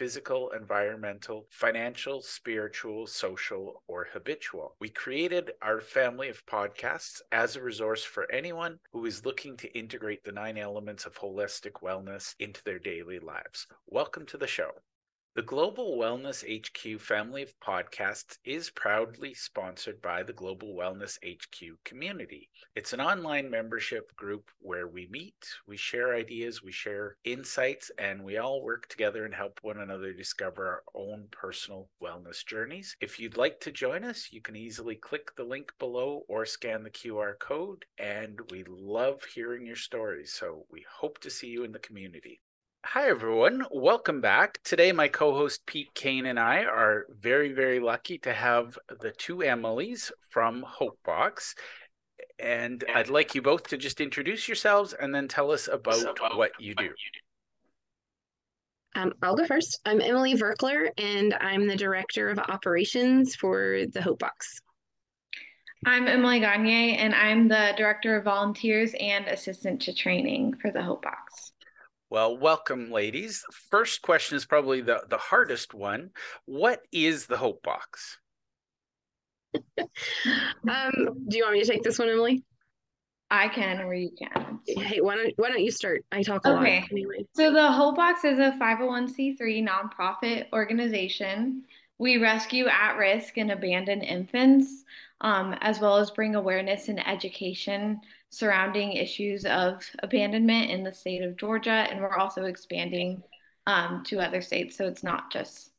physical, environmental, financial, spiritual, social, or habitual. We created our family of podcasts as a resource for anyone who is looking to integrate the nine elements of holistic wellness into their daily lives. Welcome to the show. The Global Wellness HQ family of podcasts is proudly sponsored by the Global Wellness HQ community. It's an online membership group where we meet, we share ideas, we share insights, and we all work together and help one another discover our own personal wellness journeys. If you'd like to join us, you can easily click the link below or scan the QR code, and we love hearing your stories. So we hope to see you in the community. Hi, everyone. Welcome back. Today, my co host Pete Kane and I are very, very lucky to have the two Emilys from Hopebox. And I'd like you both to just introduce yourselves and then tell us about what you do. Um, I'll go first. I'm Emily Virkler, and I'm the Director of Operations for the Hopebox. I'm Emily Gagne, and I'm the Director of Volunteers and Assistant to Training for the Hopebox. Well, welcome, ladies. First question is probably the, the hardest one. What is the Hope Box? um, do you want me to take this one, Emily? I can, or you can. Hey, why don't why don't you start? I talk a okay. lot anyway. So the Hope Box is a 501c3 nonprofit organization. We rescue at-risk and abandoned infants, um, as well as bring awareness and education surrounding issues of abandonment in the state of Georgia, and we're also expanding um, to other states. So it's not just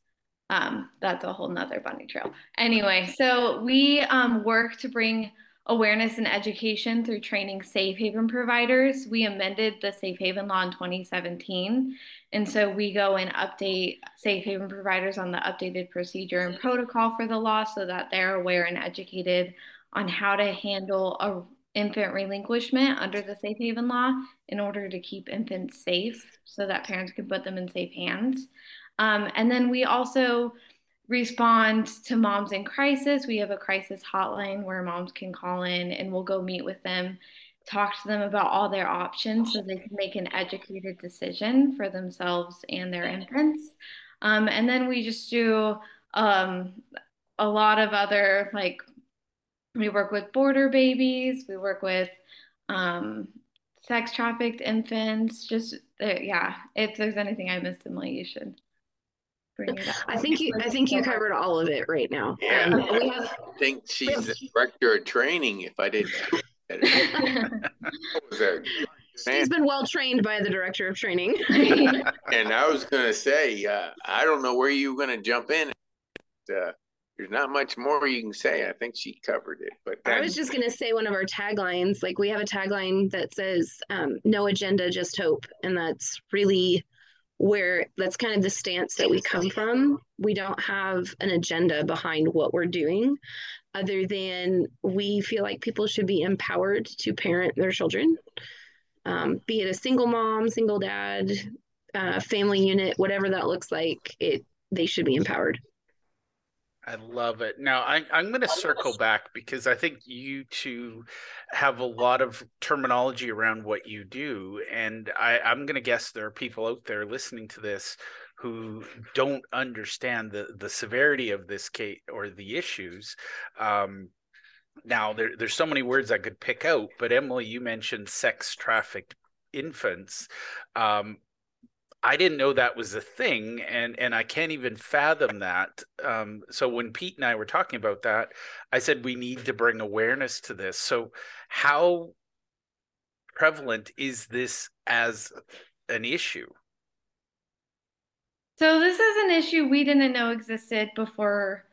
um, that's a whole nother bunny trail. Anyway, so we um, work to bring awareness and education through training safe haven providers. We amended the safe haven law in 2017. And so we go and update safe haven providers on the updated procedure and protocol for the law so that they're aware and educated on how to handle a infant relinquishment under the safe haven law in order to keep infants safe so that parents can put them in safe hands. Um, and then we also respond to moms in crisis. We have a crisis hotline where moms can call in and we'll go meet with them, talk to them about all their options so they can make an educated decision for themselves and their infants. Um, and then we just do um, a lot of other like we work with border babies. We work with um, sex trafficked infants. Just uh, yeah, if there's anything I missed, Emily, you should bring it up. I think you. I think you covered all of it right now. Yeah, um, we have, I think she's the director of training. If I didn't. She's been well trained by the director of training. and I was going to say, uh, I don't know where you were going to jump in. Uh, there's not much more you can say. I think she covered it. But I was just gonna say one of our taglines. Like we have a tagline that says um, "No agenda, just hope," and that's really where that's kind of the stance that we come from. We don't have an agenda behind what we're doing, other than we feel like people should be empowered to parent their children, um, be it a single mom, single dad, uh, family unit, whatever that looks like. It they should be empowered. I love it. Now I, I'm going to circle back because I think you two have a lot of terminology around what you do, and I, I'm going to guess there are people out there listening to this who don't understand the the severity of this case or the issues. Um, now there, there's so many words I could pick out, but Emily, you mentioned sex trafficked infants. Um, I didn't know that was a thing, and and I can't even fathom that. Um, so when Pete and I were talking about that, I said we need to bring awareness to this. So how prevalent is this as an issue? So this is an issue we didn't know existed before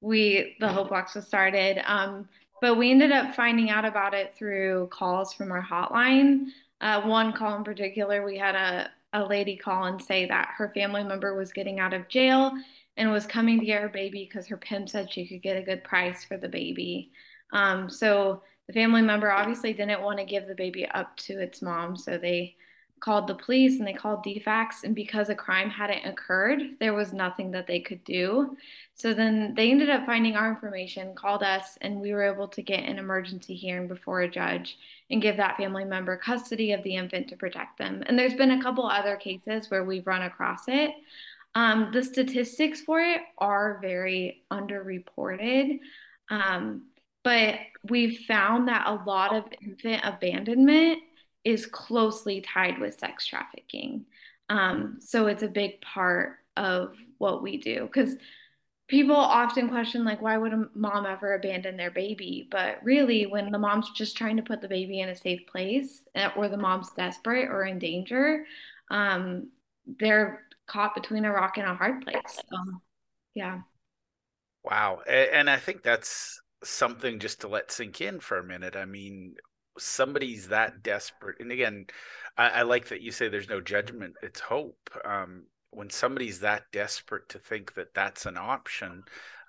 we the Hope Box was started. Um, but we ended up finding out about it through calls from our hotline. Uh, one call in particular, we had a a lady call and say that her family member was getting out of jail and was coming to get her baby because her pimp said she could get a good price for the baby. Um, so the family member obviously didn't want to give the baby up to its mom, so they called the police and they called DFACS. And because a crime hadn't occurred, there was nothing that they could do. So then they ended up finding our information, called us, and we were able to get an emergency hearing before a judge and give that family member custody of the infant to protect them. And there's been a couple other cases where we've run across it. Um, the statistics for it are very underreported. Um, but we've found that a lot of infant abandonment is closely tied with sex trafficking. Um, so it's a big part of what we do. Because people often question like why would a mom ever abandon their baby? But really when the mom's just trying to put the baby in a safe place eh, or the mom's desperate or in danger um, they're caught between a rock and a hard place. So yeah. Wow. And i think that's something just to let sink in for a minute. I mean somebody's that desperate and again I, I, like that you say there's no judgment it's hope. Um, when somebody's that desperate to think that that's an option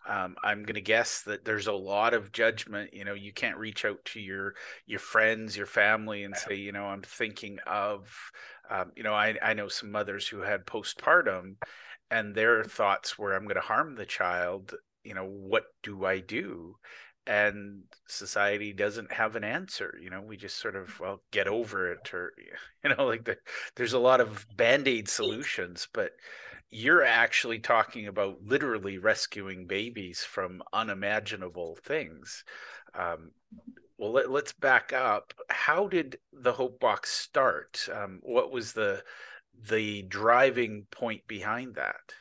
um, i'm going to guess that there's a lot of judgment you know you can't reach out to your your friends your family and say you know i'm thinking of um, you know I, I know some mothers who had postpartum and their thoughts were i'm going to harm the child you know what do i do and society doesn't have an answer you know we just sort of well get over it or you know like the, there's a lot of band-aid solutions but you're actually talking about literally rescuing babies from unimaginable things. Um, well let, us back up. How did the hope box start? Um, what was the the driving point behind that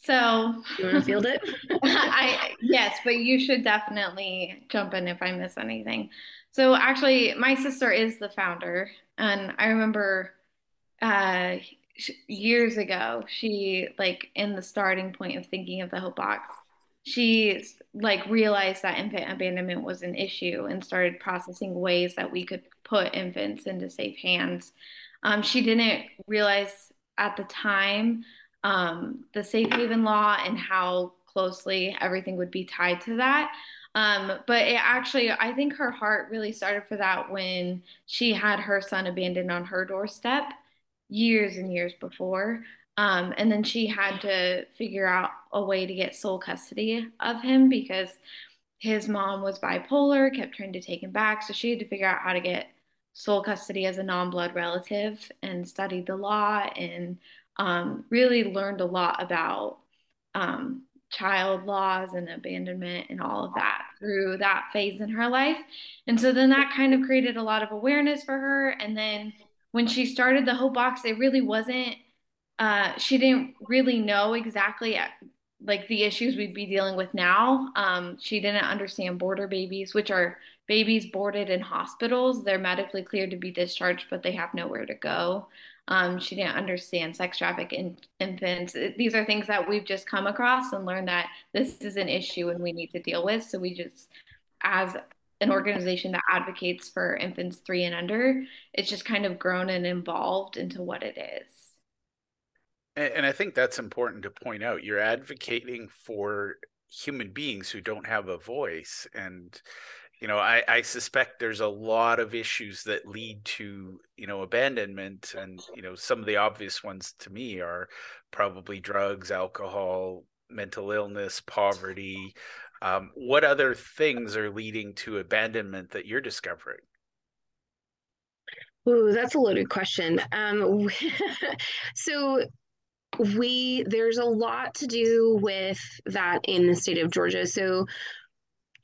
so you want to field it? I yes, but you should definitely jump in if I miss anything. So actually, my sister is the founder, and I remember uh, years ago, she like in the starting point of thinking of the Hope Box, she like realized that infant abandonment was an issue and started processing ways that we could put infants into safe hands. Um, she didn't realize at the time um, the safe haven law and how closely everything would be tied to that. Um, but it actually, I think her heart really started for that when she had her son abandoned on her doorstep years and years before. Um, and then she had to figure out a way to get sole custody of him because his mom was bipolar, kept trying to take him back. So she had to figure out how to get sole custody as a non blood relative and studied the law and um, really learned a lot about um, child laws and abandonment and all of that through that phase in her life. And so then that kind of created a lot of awareness for her. And then when she started the Hope Box, it really wasn't, uh, she didn't really know exactly at, uh, like the issues we'd be dealing with now. Um, she didn't understand border babies, which are babies boarded in hospitals. They're medically cleared to be discharged, but they have nowhere to go. Um, she didn't understand sex traffic in infants. These are things that we've just come across and learned that this is an issue and we need to deal with. So we just, as an organization that advocates for infants three and under, it's just kind of grown and evolved into what it is. And I think that's important to point out. You're advocating for human beings who don't have a voice. And you know I, I suspect there's a lot of issues that lead to you know abandonment and you know some of the obvious ones to me are probably drugs alcohol mental illness poverty um, what other things are leading to abandonment that you're discovering Ooh, that's a loaded question. Um, so we there's a lot to do with that in the state of Georgia. So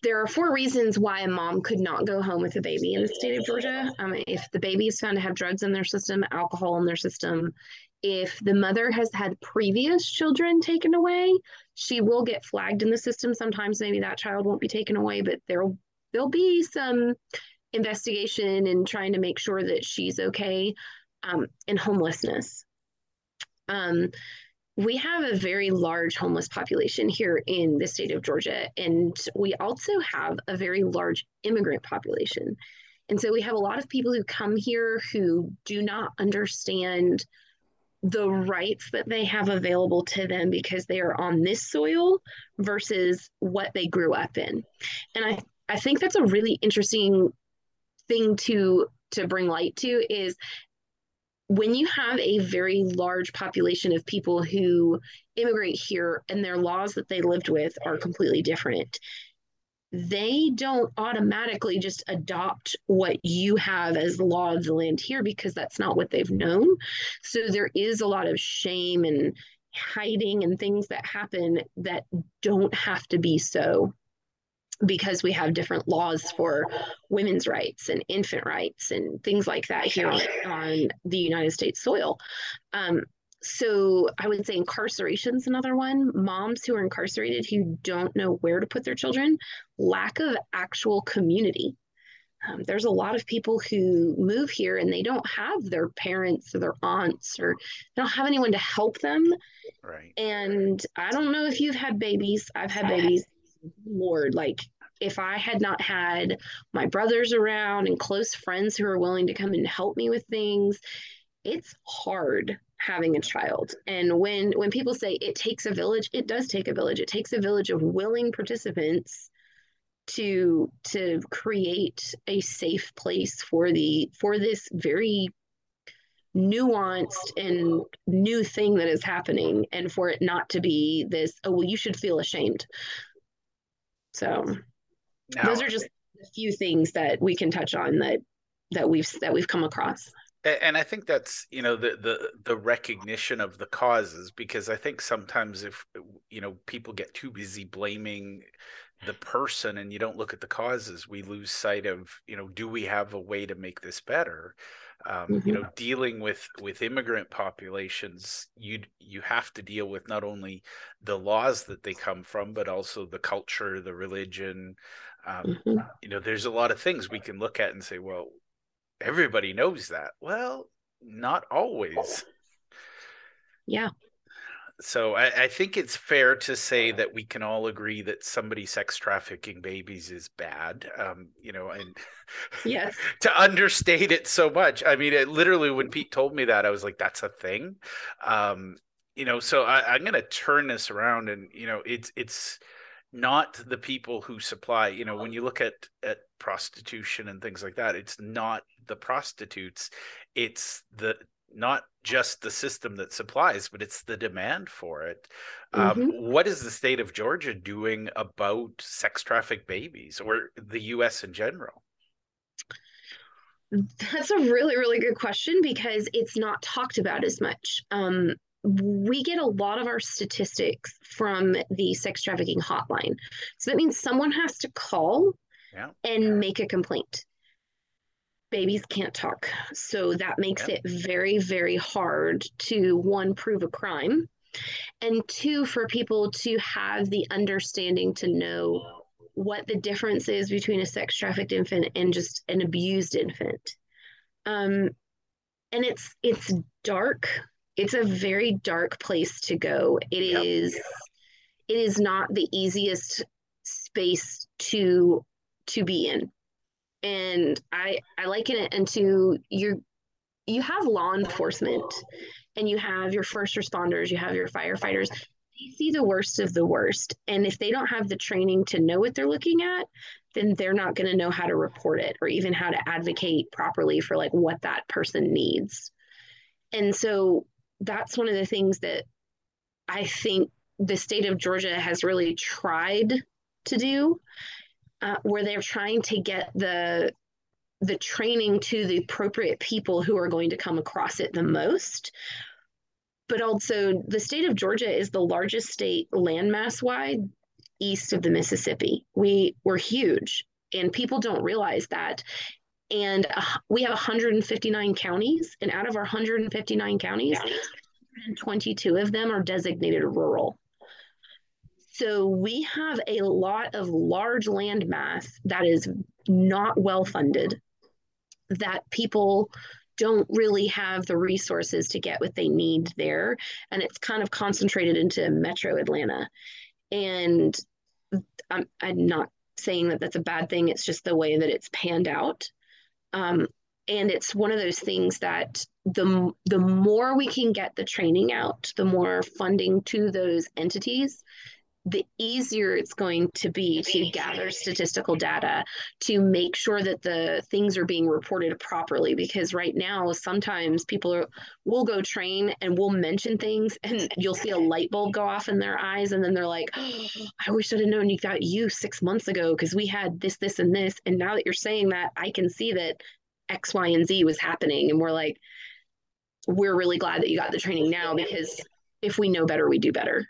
there are four reasons why a mom could not go home with a baby in the state of Georgia. Um, if the baby is found to have drugs in their system, alcohol in their system, if the mother has had previous children taken away, she will get flagged in the system. Sometimes maybe that child won't be taken away, but there'll there'll be some investigation and trying to make sure that she's okay. Um, and homelessness. Um, we have a very large homeless population here in the state of Georgia, and we also have a very large immigrant population. And so we have a lot of people who come here who do not understand the rights that they have available to them because they are on this soil versus what they grew up in. And I, I think that's a really interesting thing to to bring light to is when you have a very large population of people who immigrate here and their laws that they lived with are completely different they don't automatically just adopt what you have as the law of the land here because that's not what they've known. So there is a lot of shame and hiding and things that happen that don't have to be so because we have different laws for women's rights and infant rights and things like that here on the United States soil. Um, so I would say incarceration is another one. Moms who are incarcerated who don't know where to put their children, lack of actual community. Um, there's a lot of people who move here and they don't have their parents or their aunts or they don't have anyone to help them. Right. And I don't know if you've had babies. I've had babies. Lord, like if I had not had my brothers around and close friends who are willing to come and help me with things, it's hard having a child. And when when people say it takes a village it does take a village. It takes a village of willing participants to to create a safe place for the for this very nuanced and new thing that is happening and for it not to be this oh well you should feel ashamed so those are just a few things that we can touch on that that we've that we've come across. And i think that's you know the the the recognition of the causes because i think sometimes if you know people get too busy blaming the person and you don't look at the causes we lose sight of you know do we have a way to make this better um, mm-hmm. you know dealing with with immigrant populations you you have to deal with not only the laws that they come from but also the culture the religion um, mm-hmm. you know there's a lot of things we can look at and say well everybody knows that. Well, not always. Yeah. So I, I, think it's fair to say that we can all agree that somebody sex trafficking babies is bad. Um, you know, and yes, to understate it so much. I mean, it, literally, when Pete told me that, I was like, "That's a thing." Um, you know, so I, I'm going to turn this around, and you know, it's it's not the people who supply you know when you look at at prostitution and things like that it's not the prostitutes it's the not just the system that supplies but it's the demand for it um, mm-hmm. um, what is the state of georgia doing about sex trafficked babies or the us in general that's a really really good question because it's not talked about as much um, we get a lot of our statistics from the sex trafficking hotline. So that means someone has to call yeah. and make a complaint. Babies can't talk. So that makes yeah. it very, very hard to one, prove a crime, and two, for people to have the understanding to know what the difference is between a sex trafficked infant and just an abused infant. Um, and it's it's dark it's a very dark place to go. It yep. is. it is not the easiest space to to be in. And I I liken it into you you have law enforcement and you have your first responders, you have your firefighters. They see the worst of the worst. And if they don't have the training to know what they're looking at, then they're not going to know how to report it or even how to advocate properly for like what that person needs. And so that's one of the things that I think the state of Georgia has really tried to do, uh, where they're trying to get the the training to the appropriate people who are going to come across it the most. But also, the state of Georgia is the largest state landmass wide east of the Mississippi. We we're huge, and people don't realize that and uh, we have 159 counties and out of our 159 counties 122 of them are designated rural so we have a lot of large land mass that is not well funded that people don't really have the resources to get what they need there. And it's kind of concentrated into metro atlanta. And i'm, I'm not saying that that's a bad thing. It's just the way that it's panned out. Um, and it's one of those things that the the more we can get the training out, the more funding to those entities, the easier it's going to be to gather statistical data to make sure that the things are being reported properly because right now sometimes people are, will go train and we'll mention things and you'll see a light bulb go off in their eyes and then they're like oh, i wish i'd have known you got you six months ago because we had this this and this and now that you're saying that i can see that x y and z was happening. And we're like we're really glad that you got the training now because if we know better we do better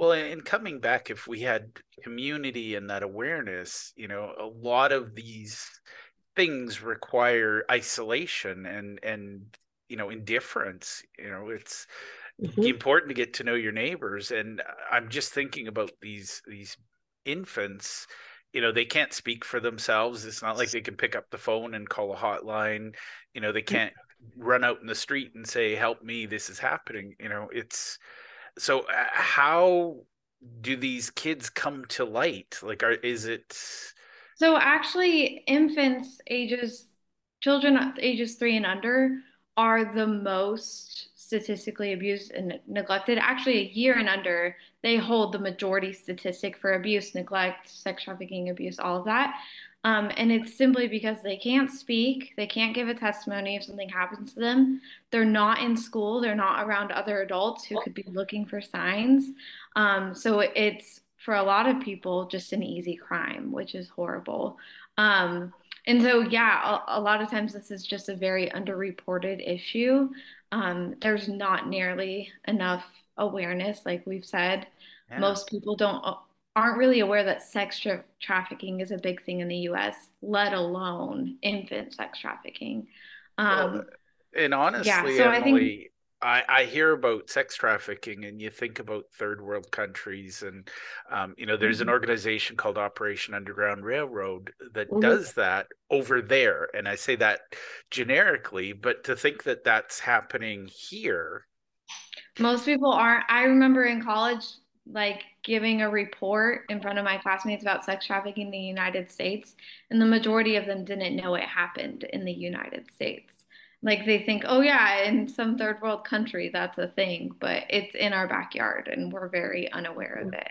well, and coming back, if we had community and that awareness, you know, a lot of these things require isolation and and you know indifference. You know, it's mm-hmm. important to get to know your neighbors. And I'm just thinking about these these infants you know they can't speak for themselves it's not like they can pick up the phone and call a hotline you know they can't run out in the street and say help me this is happening you know it's so uh, how do these kids come to light? Like are is it so actually infants ages children ages 3 and under are the most statistically abused and neglected. Actually a year and under they hold the majority statistic for abuse neglect sex trafficking abuse all of that um, and it's simply because they can't speak, they can't give a testimony if something happens to them. They're not in school, they're not around other adults who could be looking for signs. Um, so it's for a lot of people just an easy crime, which is horrible. Um, and so, yeah, a, a, lot of times this is just a very underreported issue. Um, there's not nearly enough awareness, like we've said. Yeah. Most people don't aren't really aware that sex tra- trafficking is a big thing in the US, let alone infant sex trafficking. Um, well, and honestly, yeah, so Emily, I, think... I, I, hear about sex trafficking and you think about third world countries and um, you know there's mm-hmm. an organization called operation underground railroad that mm-hmm. does that over there and i say that generically but to think that that's happening here most people aren't i remember in college like giving a report in front of my classmates about sex trafficking in the United States, and the majority of them didn't know it happened in the United States. Like they think, oh yeah, in some third world country that's a thing, but it's in our backyard and we're very unaware of it.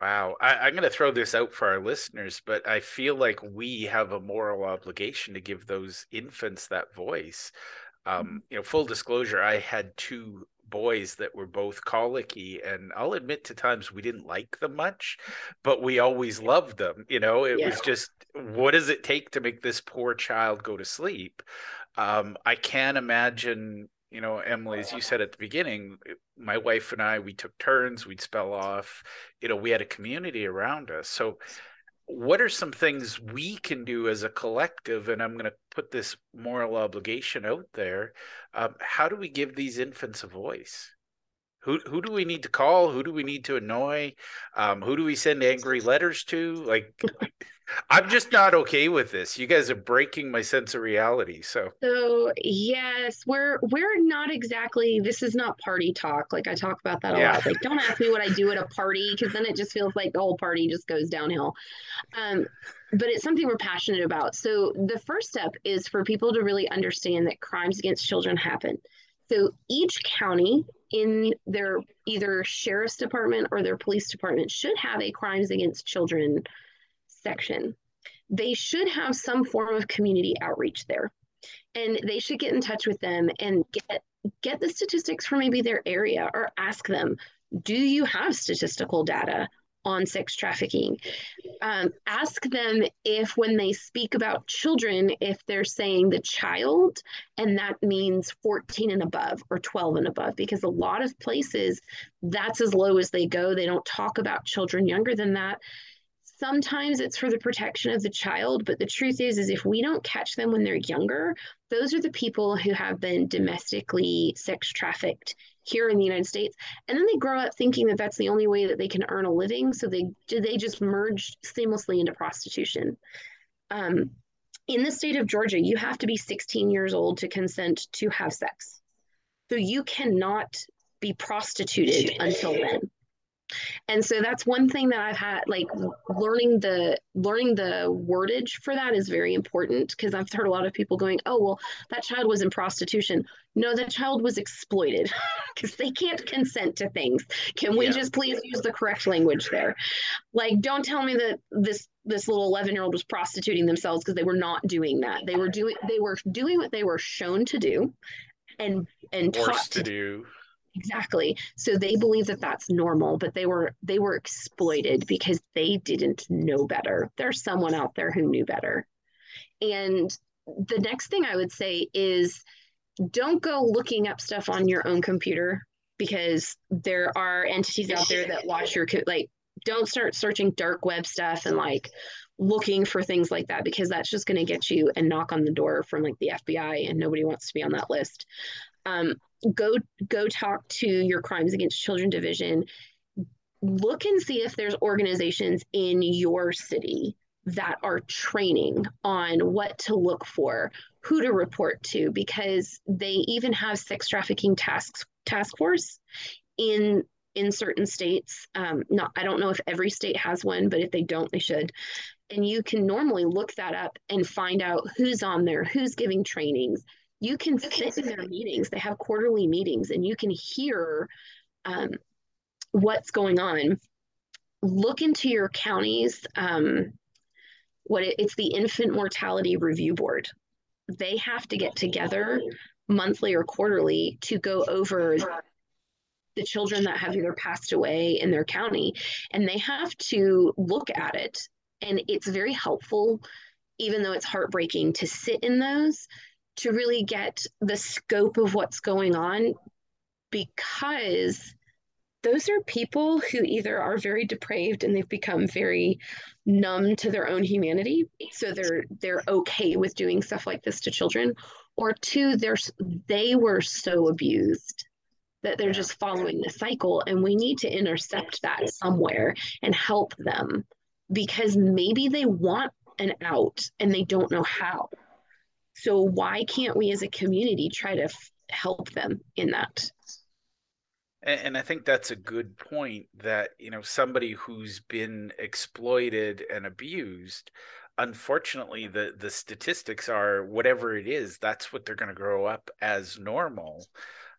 Wow. I, am going to throw this out for our listeners, but I feel like we have a moral obligation to give those infants that voice. Um, mm-hmm. you know, full disclosure, I had two boys that were both colicky and i'll admit to times we didn't like them much but we always loved them you know? It yeah. was just what does it take to make this poor child go to sleep? Um, i can't imagine you know emily as you said at the beginning my wife and i we took turns we'd spell off you know we had a community around us. So what are some things we can do as a collective and i'm going to put this moral obligation out there um, how do we give these infants a voice? Who who do we need to call? Who do we need to annoy? Um, who do we send angry letters to? Like I'm just not okay with this. You guys are breaking my sense of reality. So So yes, we're we're not exactly this is not party talk. Like I talk about that a yeah. lot. Like don't ask me what I do at a party because then it just feels like the whole party just goes downhill. Um but it's something we're passionate about. So the first step is for people to really understand that crimes against children happen. So each county in their either sheriff's department or their police department should have a crimes against children section, they should have some form of community outreach there. And they should get in touch with them and get get the statistics for maybe their area or ask them, do you have statistical data on sex trafficking? Um, ask them if when they speak about children, if they're saying the child, and that means 14 and above or 12 and above, because a lot of places that's as low as they go. They don't talk about children younger than that sometimes it's for the protection of the child but the truth is is if we don't catch them when they're younger those are the people who have been domestically sex trafficked here in the united states. And then they grow up thinking that that's the only way that they can earn a living so they do they just merge seamlessly into prostitution. Um, in the state of georgia you have to be 16 years old to consent to have sex. So you cannot be prostituted until then and so that's one thing that i've had like learning the learning the wordage for that is very important because i've heard a lot of people going oh well that child was in prostitution. No that child was exploited because they can't consent to things. Can we yeah. just please use the correct language there? Like don't tell me that this this little 11 year old was prostituting themselves because they were not doing that. They were doing they were doing what they were shown to do and and taught to do exactly. So they believe that that's normal but they were they were exploited because they didn't know better. There's someone out there who knew better. And the next thing i would say is don't go looking up stuff on your own computer because there are entities out there that watch your like don't start searching dark web stuff and like looking for things like that because that's just going to get you a knock on the door from like the FBI and nobody wants to be on that list. Um, go go talk to your crimes against children division. Look and see if there's organizations in your city that are training on what to look for who to report to because they even have sex trafficking task task force in in certain states. Um, not i don't know if every state has one but if they don't they should. And you can normally look that up and find out who's on there who's giving trainings you can sit in their meetings. They have quarterly meetings, and you can hear um, what's going on. Look into your counties. Um, what it, it's the Infant Mortality Review Board. They have to get together monthly or quarterly to go over the children that have either passed away in their county, and they have to look at it. And it's very helpful, even though it's heartbreaking, to sit in those to really get the scope of what's going on because those are people who either are very depraved and they've become very numb to their own humanity so they're they're okay with doing stuff like this to children or two they're they were so abused that they're just following the cycle and we need to intercept that somewhere and help them because maybe they want an out and they don't know how so why can't we as a community try to f- help them in that? And I think that's a good point that, you know, somebody who's been exploited and abused, unfortunately, the, the statistics are whatever it is, that's what they're going to grow up as normal.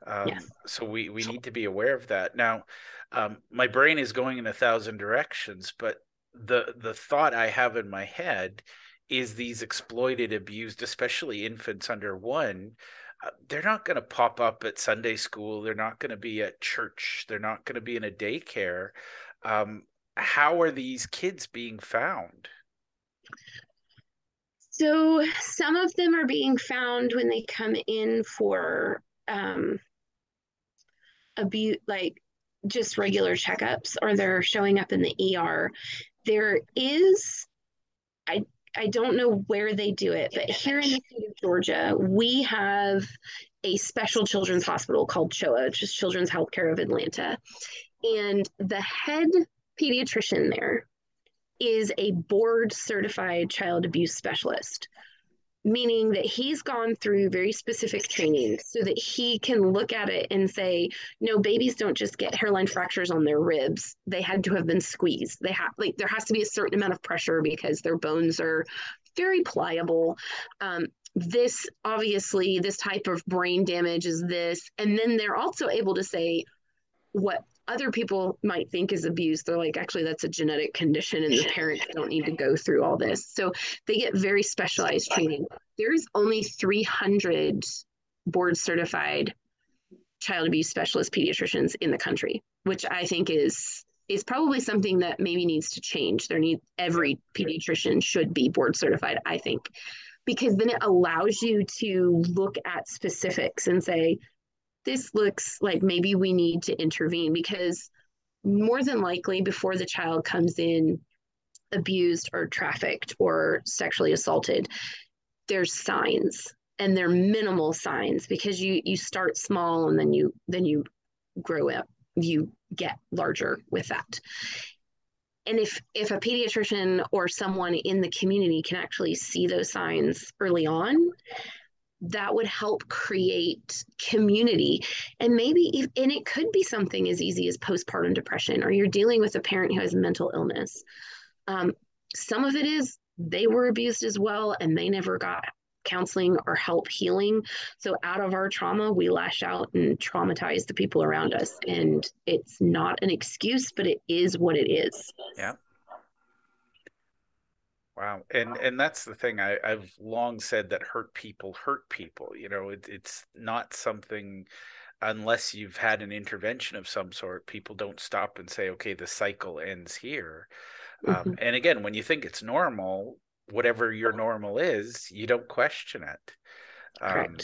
Um, yes. So we, we need to be aware of that. Now, um, my brain is going in a thousand directions, but the the thought I have in my head is these exploited, abused, especially infants under one, uh, they're not going to pop up at Sunday school. They're not going to be at church. They're not going to be in a daycare. Um, how are these kids being found? So some of them are being found when they come in for um, abuse, like just regular checkups, or they're showing up in the ER. There is, I I don't know where they do it, but here in the state of Georgia, we have a special children's hospital called CHOA, which is Children's Healthcare of Atlanta. And the head pediatrician there is a board certified child abuse specialist meaning that he's gone through very specific training so that he can look at it and say no babies don't just get hairline fractures on their ribs. They had to have been squeezed. They have like there has to be a certain amount of pressure because their bones are very pliable. Um, this obviously this type of brain damage is this. And then they're also able to say what other people might think is abuse. They're like actually that's a genetic condition and the parents don't need to go through all this. So they get very specialized training. There's only 300 board certified child abuse specialist pediatricians in the country which i think is is probably something that maybe needs to change. There need every pediatrician should be board certified i think because then it allows you to look at specifics and say this looks like maybe we need to intervene because more than likely before the child comes in abused or trafficked or sexually assaulted there's signs and they're minimal signs because you you start small and then you then you grow up you get larger with that. And if if a pediatrician or someone in the community can actually see those signs early on that would help create community. And maybe and it could be something as easy as postpartum depression or you're dealing with a parent who has mental illness. Um, some of it is they were abused as well and they never got counseling or help healing. So out of our trauma we lash out and traumatize the people around us and it's not an excuse but it is what it is. Yeah Wow, and and that's the thing. I, I've long said that hurt people hurt people. You know, it, it's not something unless you've had an intervention of some sort. People don't stop and say, "Okay, the cycle ends here." Um, mm-hmm. Um, and again, when you think it's normal, whatever your normal is, you don't question it. Um,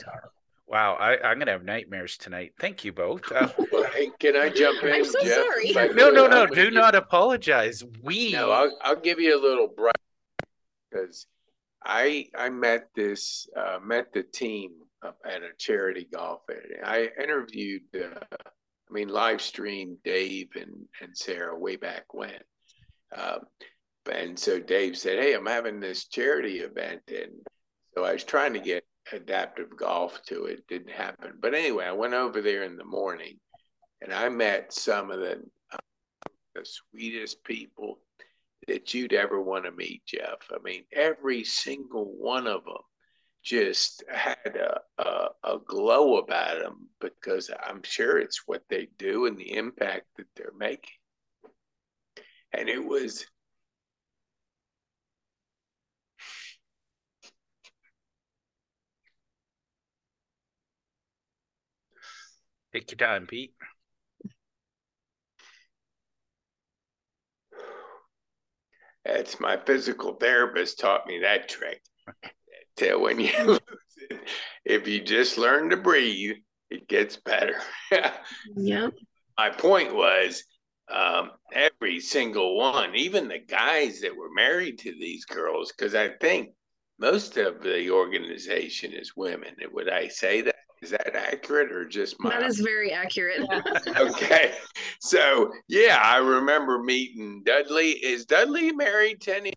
wow, I, am gonna have nightmares tonight. Thank you both. Uh, hey, can I jump in, I'm so Jeff? Sorry. No, no, no. Do not apologize. We. No, I'll, I'll give you a little bright because I I met this uh, met the team at a charity golf. I interviewed, uh, I mean, live streamed Dave and and Sarah way back when. Um, and so Dave said, "Hey, I'm having this charity event," and so I was trying to get adaptive golf to it. Didn't happen, but anyway, I went over there in the morning, and I met some of the uh, the sweetest people that you'd ever want to meet, Jeff. I mean, every single one of them just had a, a, a, glow about them because I'm sure it's what they do and the impact that they're making. And it was. Take your time, Pete. That's my physical therapist taught me that trick. Tell when you lose it, if you just learn to breathe, it gets better. yep. My point was um, every single one, even the guys that were married to these girls, because I think most of the organization is women. Would I say that? Is that accurate or just my? That is very accurate. okay, so yeah, I remember meeting Dudley. Is Dudley married to any?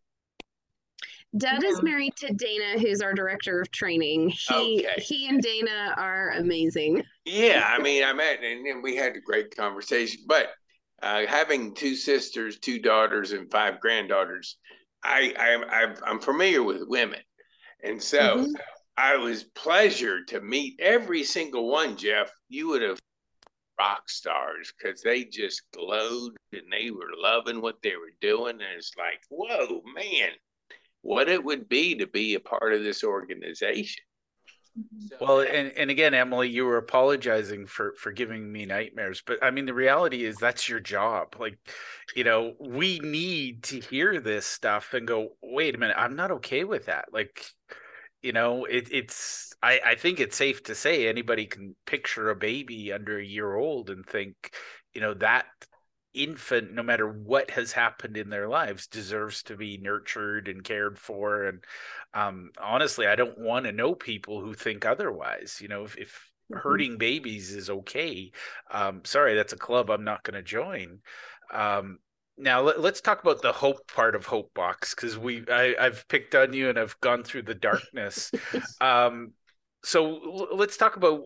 Dad is married to Dana, who's our director of training. He okay. he and Dana are amazing. Yeah, I mean, I met and we had a great conversation. But uh, having two sisters, two daughters, and five granddaughters, I, I I'm familiar with women, and so mm-hmm. I was pleasure to meet every single one, Jeff. You would have rock stars because they just glowed and they were loving what they were doing. And it's like, whoa, man, what it would be to be a part of this organization. Mm-hmm. well, and, and again, Emily, you were apologizing for for giving me nightmares, but I mean, the reality is that's your job. Like, you know, we need to hear this stuff and go, wait a minute, I'm not okay with that. Like, you know it, it's I, I think it's safe to say anybody can picture a baby under a year old and think you know that infant no matter what has happened in their lives deserves to be nurtured and cared for and um, honestly i don't want to know people who think otherwise you know if, if mm-hmm. hurting babies is okay um, sorry that's a club i'm not going to join um, now let, us talk about the hope part of hope box because we I, have picked on you and i've gone through the darkness. Um so l- let's talk about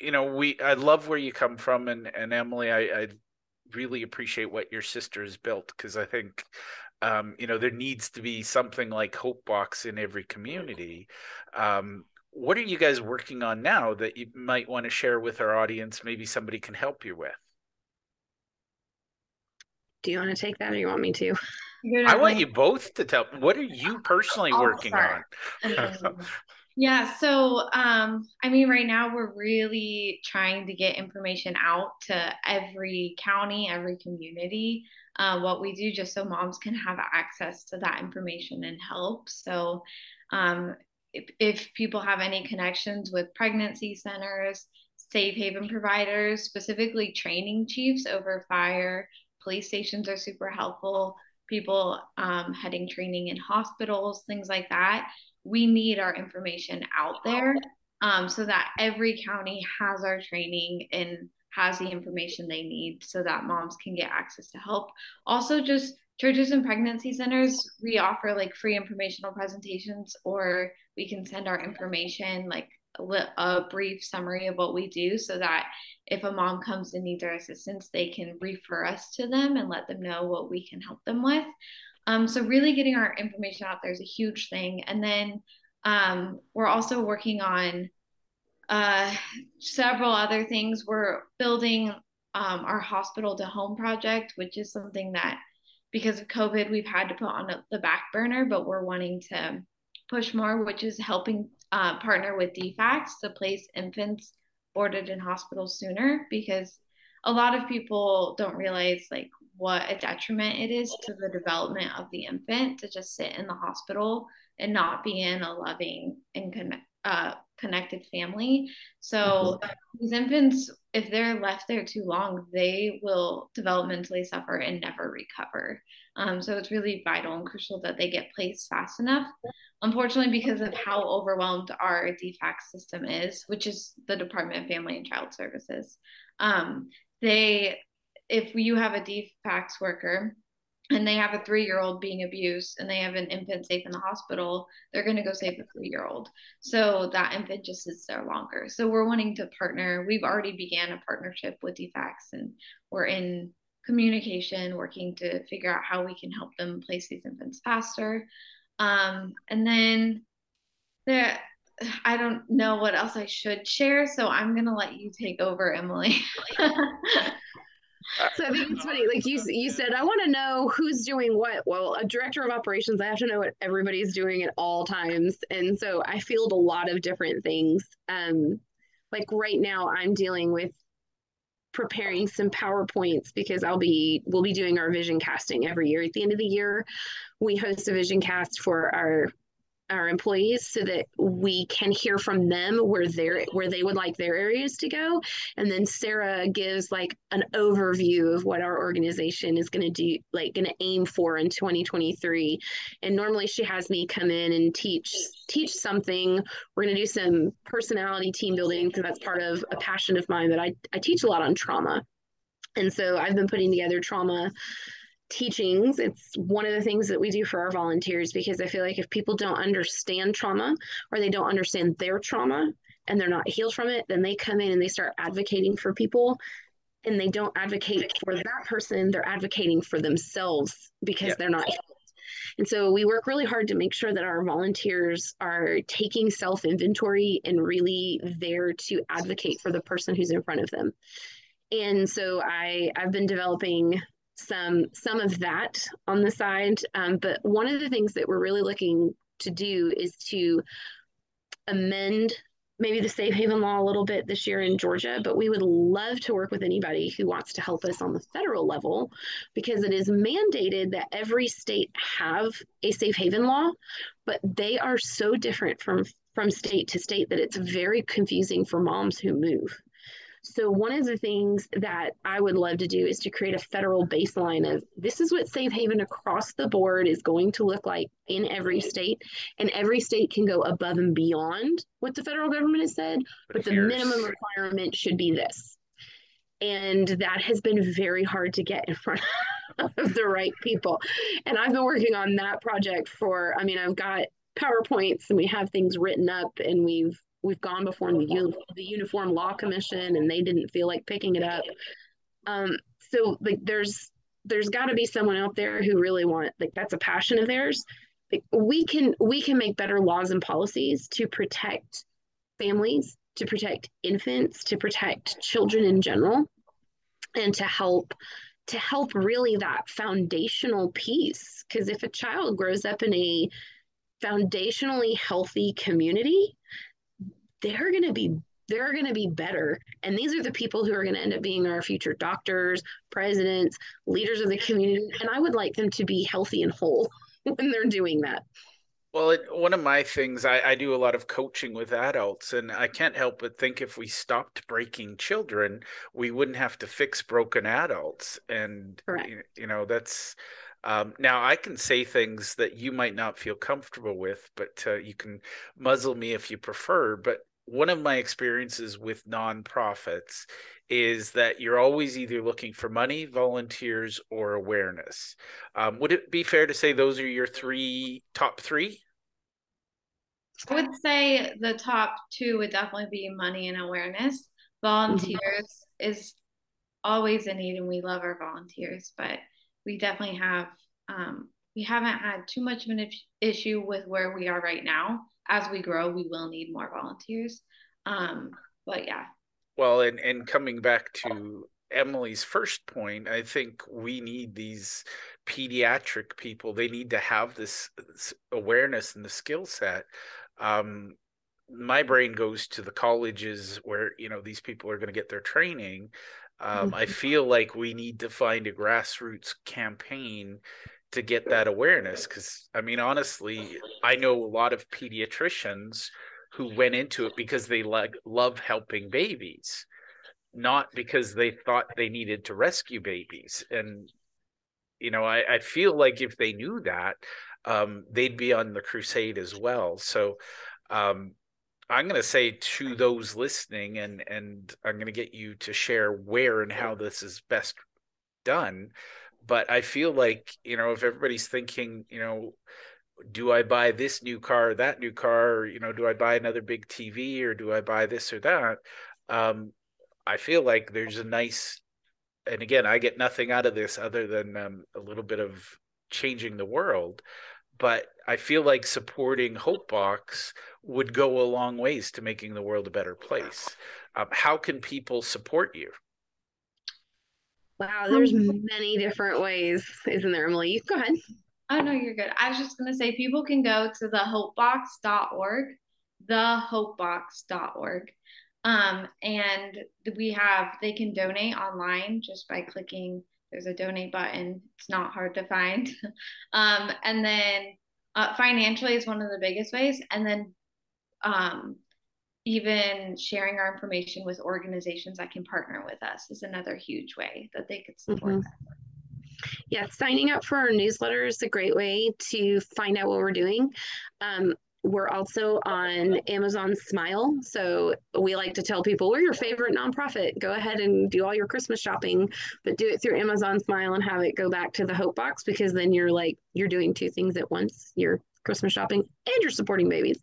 you know we i love where you come from and and emily i i really appreciate what your sister has built because i think um you know there needs to be something like hope box in every community. Um what are you guys working on now that you might want to share with our audience maybe somebody can help you with do you want to take that or you want me to? I want you both to tell. What are you personally I'll working start. on? yeah, so um, I mean, right now we're really trying to get information out to every county, every community. Uh, what we do, just so moms can have access to that information and help. So, um, if, if people have any connections with pregnancy centers, safe haven providers, specifically training chiefs over fire police stations are super helpful people um, heading training in hospitals things like that. We need our information out there um, so that every county has our training and has the information they need so that moms can get access to help. Also just churches and pregnancy centers we offer like free informational presentations or we can send our information like a brief summary of what we do so that if a mom comes and needs our assistance, they can refer us to them and let them know what we can help them with. Um, so really getting our information out there is a huge thing. And then um, we're also working on uh, several other things. We're building um, our hospital to home project, which is something that because of COVID, we've had to put on the back burner, but we're wanting to push more, which is helping uh, partner with DFACS to place infants boarded in hospitals sooner because a lot of people don't realize like what a detriment it is to the development of the infant to just sit in the hospital and not be in a loving and connect, uh, connected family. So mm-hmm. these infants, if they're left there too long, they will developmentally suffer and never recover. Um, so it's really vital and crucial that they get placed fast enough. Unfortunately, because of how overwhelmed our DFACS system is, which is the Department of Family and Child Services, um, they, if you have a DFACS worker and they have a three year old being abused and they have an infant safe in the hospital, they're going to go save the three year old. So that infant just sits there longer. So we're wanting to partner. We've already began a partnership with DFACS and we're in communication, working to figure out how we can help them place these infants faster. Um, and then there, I don't know what else I should share, so I'm gonna let you take over, Emily. so I think it's funny. Like you, you said, I want to know who's doing what. Well, a director of operations, I have to know what everybody's doing at all times, and so I field a lot of different things. Um, like right now, I'm dealing with preparing some PowerPoints because I'll be we'll be doing our vision casting every year. At the end of the year, we host a vision cast for our our employees so that we can hear from them where they're where they would like their areas to go. And then sarah gives like an overview of what our organization is going to do like going to aim for in 2023 and normally she has me come in and teach teach something. We're going to do some personality team building because that's part of a passion of mine that I, I teach a lot on trauma. And so i've been putting together trauma teachings. It's one of the things that we do for our volunteers because I feel like if people don't understand trauma or they don't understand their trauma and they're not healed from it, then they come in and they start advocating for people and they don't advocate for that person, they're advocating for themselves because yep. they're not healed. And so we work really hard to make sure that our volunteers are taking self inventory and really there to advocate for the person who's in front of them. And so I I've been developing some some of that on the side. Um, but one of the things that we're really looking to do is to amend maybe the safe haven law a little bit this year in Georgia, but we would love to work with anybody who wants to help us on the federal level because it is mandated that every state have a safe haven law, but they are so different from from state to state that it's very confusing for moms who move. So, one of the things that I would love to do is to create a federal baseline of this is what safe haven across the board is going to look like in every state. And every state can go above and beyond what the federal government has said, but the minimum requirement should be this. And that has been very hard to get in front of the right people. And I've been working on that project for, I mean, I've got PowerPoints and we have things written up and we've we've gone before the, the Uniform Law Commission and they didn't feel like picking it up. Um, so like there's there's got to be someone out there who really want like that's a passion of theirs. Like, we can we can make better laws and policies to protect families, to protect infants, to protect children in general, and to help to help really that foundational piece. Because if a child grows up in a foundationally healthy community, they're going to be they're going to be better and these are the people who are going to end up being our future doctors presidents leaders of the community and i would like them to be healthy and whole when they're doing that well, it, one of my things, I, I, do a lot of coaching with adults, and I can't help but think if we stopped breaking children, we wouldn't have to fix broken adults. And, you, you, know, that's um, now I can say things that you might not feel comfortable with, but uh, you can muzzle me if you prefer. But one of my experiences with nonprofits is that you're always either looking for money, volunteers, or awareness. Um, would it be fair to say those are your three top three? I would say the top two would definitely be money and awareness. Volunteers mm-hmm. is always a need, and we love our volunteers, but we definitely have um, we haven't had too much of an issue with where we are right now. As we grow, we will need more volunteers. Um, but yeah. Well, and and coming back to Emily's first point, I think we need these pediatric people. They need to have this, awareness and the skill set. Um, my brain goes to the colleges where you know these people are going to get their training. Um, I mm-hmm. feel like we need to find a grassroots campaign to get that awareness because I mean, honestly, I know a lot of pediatricians who went into it because they like love helping babies not because they thought they needed to rescue babies. And, you know, I, I feel like if they knew that, um, they'd be on the crusade as well. So, um, I'm going to say to those listening, and and I'm going to get you to share where and how this is best done. But I feel like you know if everybody's thinking, you know, do I buy this new car, or that new car, or, you know, do I buy another big TV, or do I buy this or that? Um, I feel like there's a nice, and again, I get nothing out of this other than um, a little bit of changing the world. But I feel like supporting Hope Box would go a long ways to making the world a better place. Um, how can people support you? Wow, there's many different ways, isn't there, Emily? Go ahead. Oh no, you're good. I was just gonna say people can go to the hopebox.org, thehopebox.org, um, and we have, they can donate online just by clicking, there's a donate button. It's not hard to find. um, and then uh, financially is one of the biggest ways. And then um, even sharing our information with organizations that can partner with us is another huge way that they could support mm-hmm. Yeah, signing up for our newsletter is a great way to find out what we're doing. Um, we're also on Amazon Smile. So we like to tell people we're your favorite nonprofit. Go ahead and do all your Christmas shopping, but do it through Amazon Smile and have it go back to the Hope Box because then you're like, you're doing two things at once. You're Christmas shopping and you're supporting babies.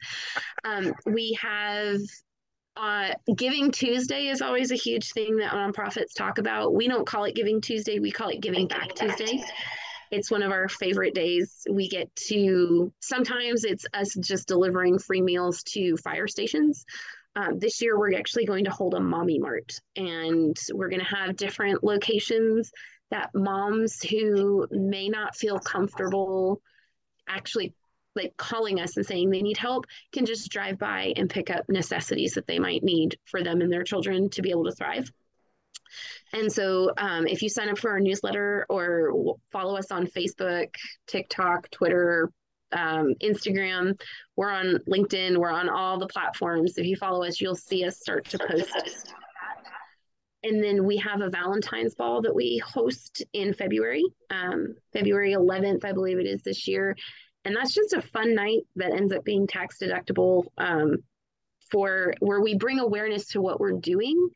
Um, we have uh, Giving Tuesday is always a huge thing that nonprofits talk about. We don't call it Giving Tuesday, we call it Giving Back Tuesday. It's one of our favorite days. We get to sometimes it's us just delivering free meals to fire stations. Um, this year, we're actually going to hold a mommy mart, and we're going to have different locations that moms who may not feel comfortable actually like calling us and saying they need help can just drive by and pick up necessities that they might need for them and their children to be able to thrive. And so um, if you sign up for our newsletter or follow us on Facebook, TikTok, Twitter, um, Instagram, we're on LinkedIn, we're on all the platforms. If you follow us, you'll see us start to post. And then we have a Valentine's Ball that we host in February, um, February 11th, I believe it is this year. And that's just a fun night that ends up being tax deductible um, for where we bring awareness to what we're doing,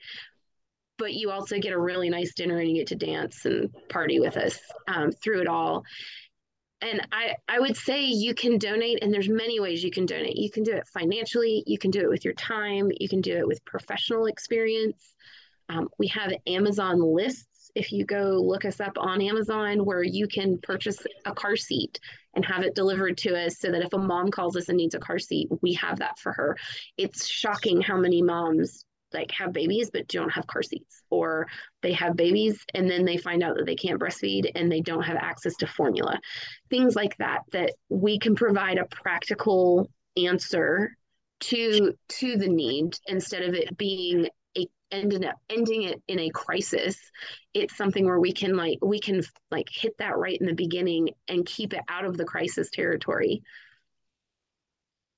but you also get a really nice dinner and you get to dance and party with us um, through it all. And I, I would say you can donate and there's many ways you can donate. You can do it financially you can do it with your time you can do it with professional experience. Um, we have amazon lists if you go look us up on amazon where you can purchase a car seat and have it delivered to us so that if a mom calls us and needs a car seat we have that for her. It's shocking how many moms like have babies but don't have car seats or they have babies and then they find out that they can't breastfeed and they don't have access to formula. Things like that that we can provide a practical answer to to the need instead of it being a ending up ending it in a crisis it's something where we can like we can like hit that right in the beginning and keep it out of the crisis territory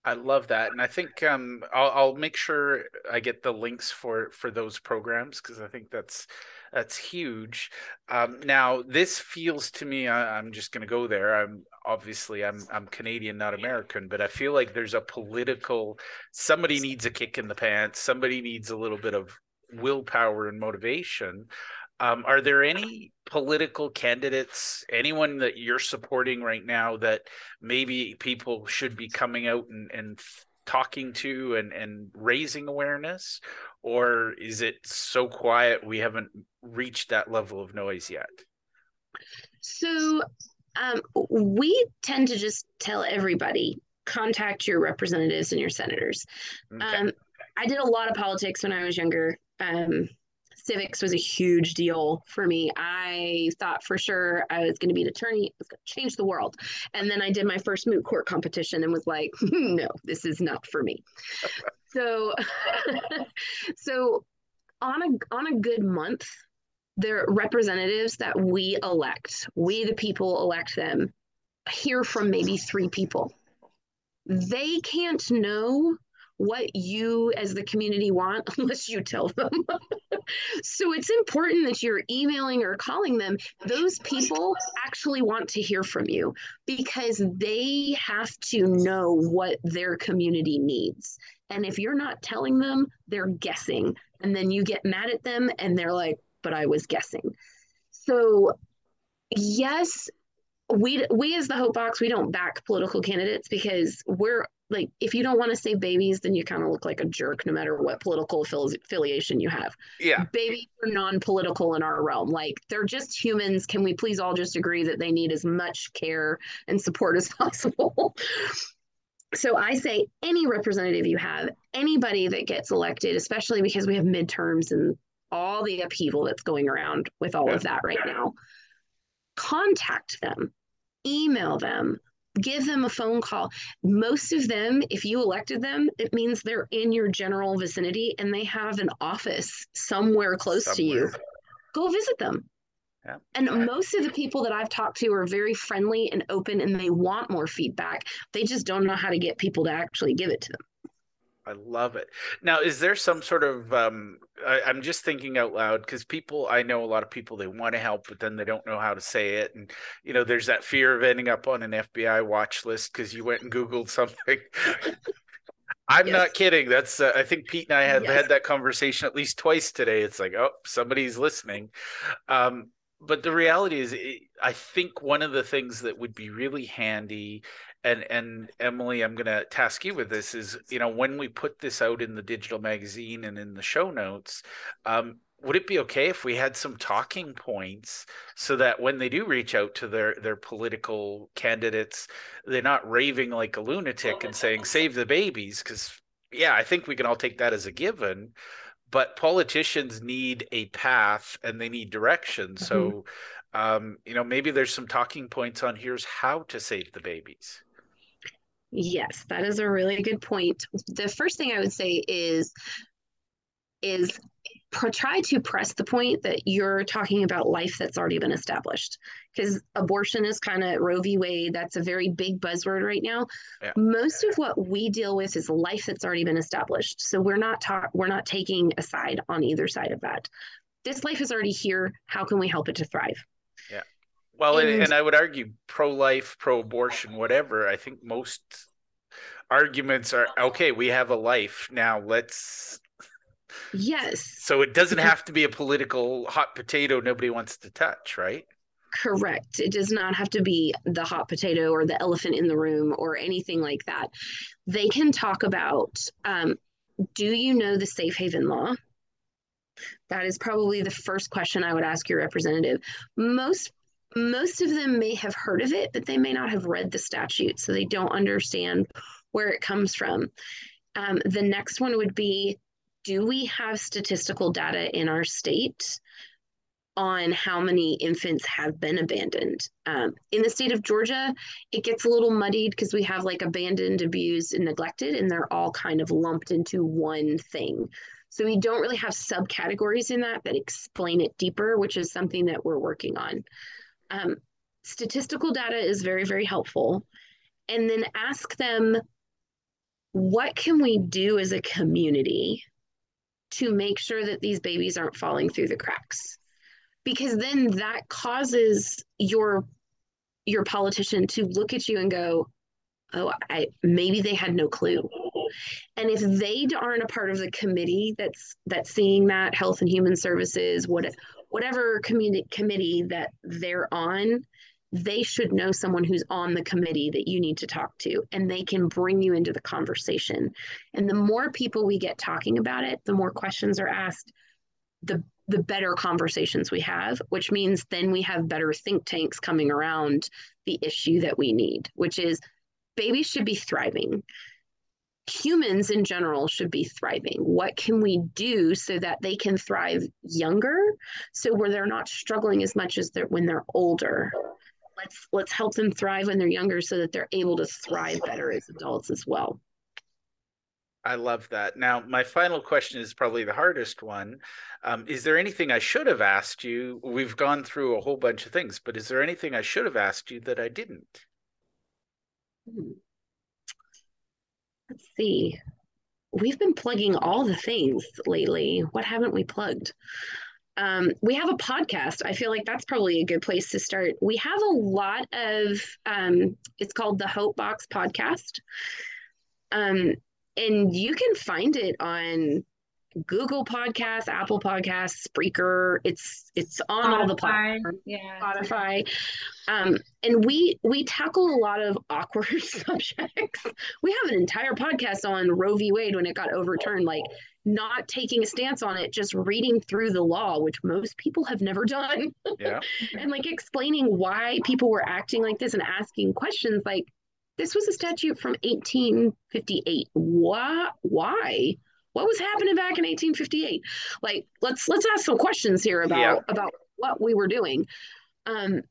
I love that, and I think um, I'll, I'll make sure I get the links for for those programs because I think that's that's huge. Um, now, this feels to me, I, am just going to go there. I'm obviously I'm I'm Canadian, not American, but I feel like there's a political. Somebody needs a kick in the pants. Somebody needs a little bit of willpower and motivation. Um, are there any political candidates, anyone that you're supporting right now that maybe people should be coming out and, and talking to and and raising awareness? Or is it so quiet we haven't reached that level of noise yet? So um, we tend to just tell everybody contact your representatives and your senators. Okay. um, i did a lot of politics when i was younger. Um, civics was a huge deal for me. I thought for sure I was going to be an attorney, was going to change the world. And then I did my first moot court competition and was like, no, this is not for me. so, so on a on a good month, their representatives that we elect, we the people elect them, hear from maybe three people. They can't know what you as the community want unless you tell them. so it's important that you're emailing or calling them. Those people actually want to hear from you because they have to know what their community needs. And if you're not telling them, they're guessing. And then you get mad at them and they're like, but I was guessing. So, yes, we we as the Hope Box, we don't back political candidates because we're like if you don't want to say babies then you kind of look like a jerk no matter what political affiliation you have. Yeah. Babies are non-political in our realm. Like they're just humans. Can we please all just agree that they need as much care and support as possible? So i say any representative you have anybody that gets elected especially because we have midterms and all the upheaval that's going around with all yeah. of that right now contact them email them give them a phone call. Most of them, if you elected them, it means they're in your general vicinity and they have an office somewhere close somewhere. to you. Go visit them. Yeah. And most of the people that I've talked to are very friendly and open and they want more feedback. They just don't know how to get people to actually give it to them. I love it. Now, is there some sort of um, I, am just thinking out loud because people I know a lot of people they want to help, but then they don't know how to say it, and you know, there's that fear of ending up on an FBI watch list because you went and Googled something. I'm yes. not kidding. That's uh, I think Pete and I have yes. had that conversation at least twice today. It's like, oh, somebody's listening. Um, but the reality is, I think one of the things that would be really handy and and Emily, I'm going to task you with this is you know when we put this out in the digital magazine and in the show notes, um, would it be okay if we had some talking points so that when they do reach out to their their political candidates, they're not raving like a lunatic and saying save the babies because yeah, I think we can all take that as a given. But politicians need a path and they need direction. Mm-hmm. So, um, you know, maybe there's some talking points on here's how to save the babies. Yes, that is a really good point. The first thing I would say is is try to press the point that you're talking about life that's already been established because abortion is kind of roe v. Wade. That's a very big buzzword right now. Yeah. most of what we deal with is life that's already been established so we're not ta- we're not taking a side on either side of that. This life is already here. How can we help it to thrive well, and, and, I would argue pro-life, pro-abortion, whatever. I think most arguments are okay. We have a life now. Let's. Yes. So it doesn't have to be a political hot potato nobody wants to touch, right? Correct. It does not have to be the hot potato or the elephant in the room or anything like that. They can talk about um, do you know the safe haven law? That is probably the first question I would ask your representative. Most most of them may have heard of it, but they may not have read the statute, so they don't understand where it comes from. Um, the next one would be Do we have statistical data in our state on how many infants have been abandoned? Um, in the state of Georgia, it gets a little muddied because we have like abandoned, abused, and neglected, and they're all kind of lumped into one thing. So we don't really have subcategories in that that explain it deeper, which is something that we're working on. Um, statistical data is very, very helpful. And then ask them, what can we do as a community to make sure that these babies aren't falling through the cracks? Because then that causes your your politician to look at you and go, oh, I maybe they had no clue. And if they aren't a part of the committee that's that's seeing that health and human services, what whatever community committee that they're on, they should know someone who's on the committee that you need to talk to and they can bring you into the conversation. And the more people we get talking about it the more questions are asked the the better conversations we have which means then we have better think tanks coming around the issue that we need which is babies should be thriving humans in general should be thriving. What can we do so that they can thrive younger, so where they're not struggling as much as they're when they're older? Let's let's help them thrive when they're younger, so that they're able to thrive better as adults as well. I love that. Now, my final question is probably the hardest one. Um, is there anything I should have asked you? We've gone through a whole bunch of things, but is there anything I should have asked you that I didn't? Hmm let's see. We've been plugging all the things lately. What haven't we plugged? Um, we have a podcast. I feel like that's probably a good place to start. We have a lot of, um, it's called the Hope Box Podcast. Um, and you can find it on Google Podcasts, Apple Podcasts, Spreaker. It's it's on Spotify, all the platforms. Yeah. Spotify. Um, and we we tackle a lot of awkward subjects. We have an entire podcast on Roe v. Wade when it got overturned, like not taking a stance on it, just reading through the law, which most people have never done. Yeah. and like explaining why people were acting like this and asking questions like this was a statute from 1858. Why? Why? What was happening back in 1858 like let's let's ask some questions here about yeah. about what we were doing. Um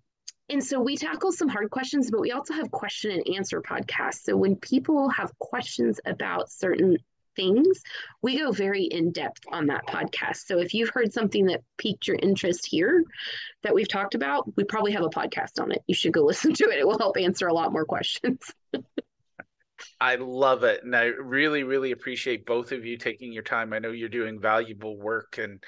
and so we tackle some hard questions but we also have question and answer podcasts. So when people have questions about certain things we go very in depth on that podcast. So if you've heard something that piqued your interest here that we've talked about we probably have a podcast on it. You should go listen to it. It will help answer a lot more questions I love it. And I really, really appreciate both of you taking your time. I know you're doing valuable work and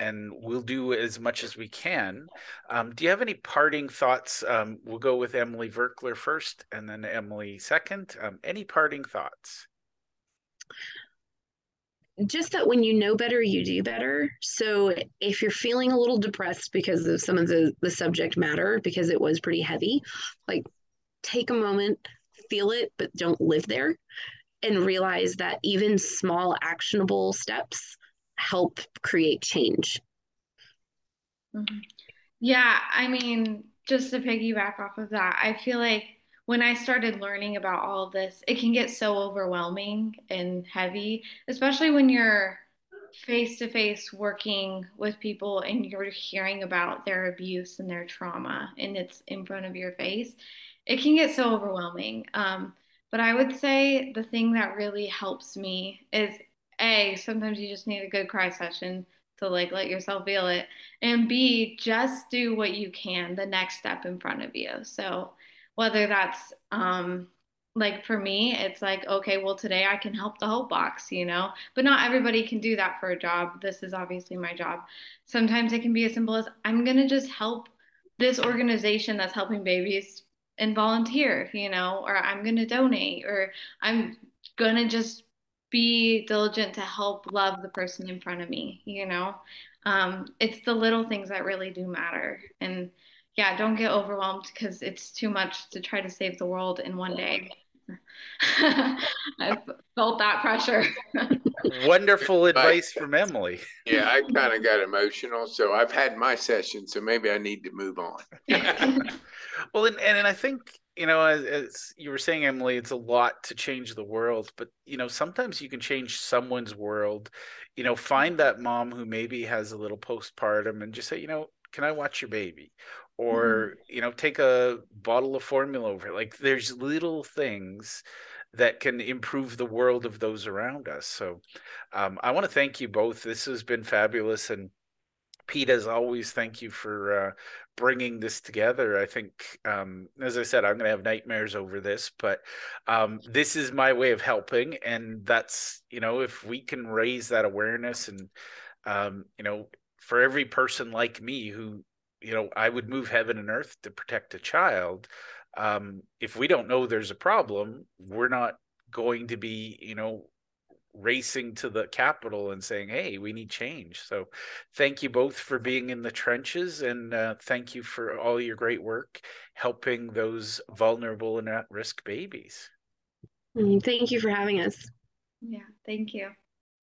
and we'll do as much as we can. Um, do you have any parting thoughts? Um, we'll go with Emily Virkler first and then Emily second. Um, any parting thoughts? Just that when you know better, you do better. So if you're feeling a little depressed because of some of the, the subject matter, because it was pretty heavy, like take a moment, feel it but don't live there and realize that even small actionable steps help create change mm-hmm. yeah i mean just to piggyback off of that i feel like when i started learning about all of this it can get so overwhelming and heavy especially when you're face to face working with people and you're hearing about their abuse and their trauma and it's in front of your face it can get so overwhelming. Um, but I would say the thing that really helps me is A, sometimes you just need a good cry session to like let yourself feel it. And B, just do what you can, the next step in front of you. So whether that's um like for me, it's like, okay, well, today I can help the Hope Box, you know, but not everybody can do that for a job. This is obviously my job. Sometimes it can be as simple as I'm to just help this organization that's helping babies and volunteer, you know, or I'm going to donate, or I'm going to just be diligent to help love the person in front of me, you know. Um, it's the little things that really do matter. And yeah, don't get overwhelmed because it's too much to try to save the world in one day. I felt that pressure. Wonderful advice from Emily. Yeah, I kind of got emotional. So I've had my session. So maybe I need to move on. well, and, and I think, you know, as, as you were saying, Emily, it's a lot to change the world. But, you know, sometimes you can change someone's world. You know, find that mom who maybe has a little postpartum and just say, you know, can I watch your baby? Or, mm-hmm. you know, take a bottle of formula over. Like there's little things that can improve the world of those around us. So um, I want to thank you both. This has been fabulous. And Pete, as always, thank you for uh, bringing this together. I think, um, as I said, I'm going to have nightmares over this, but um, this is my way of helping. And that's, you know, if we can raise that awareness and, um, you know, for every person like me who, you know, I would move heaven and earth to protect a child um, if we don't know there's a problem, we're not going to be, you know, racing to the capital and saying, "Hey, we need change." So, thank you both for being in the trenches, and uh, thank you for all your great work helping those vulnerable and at-risk babies. Mm, thank you for having us. Yeah, thank you.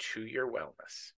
to your wellness.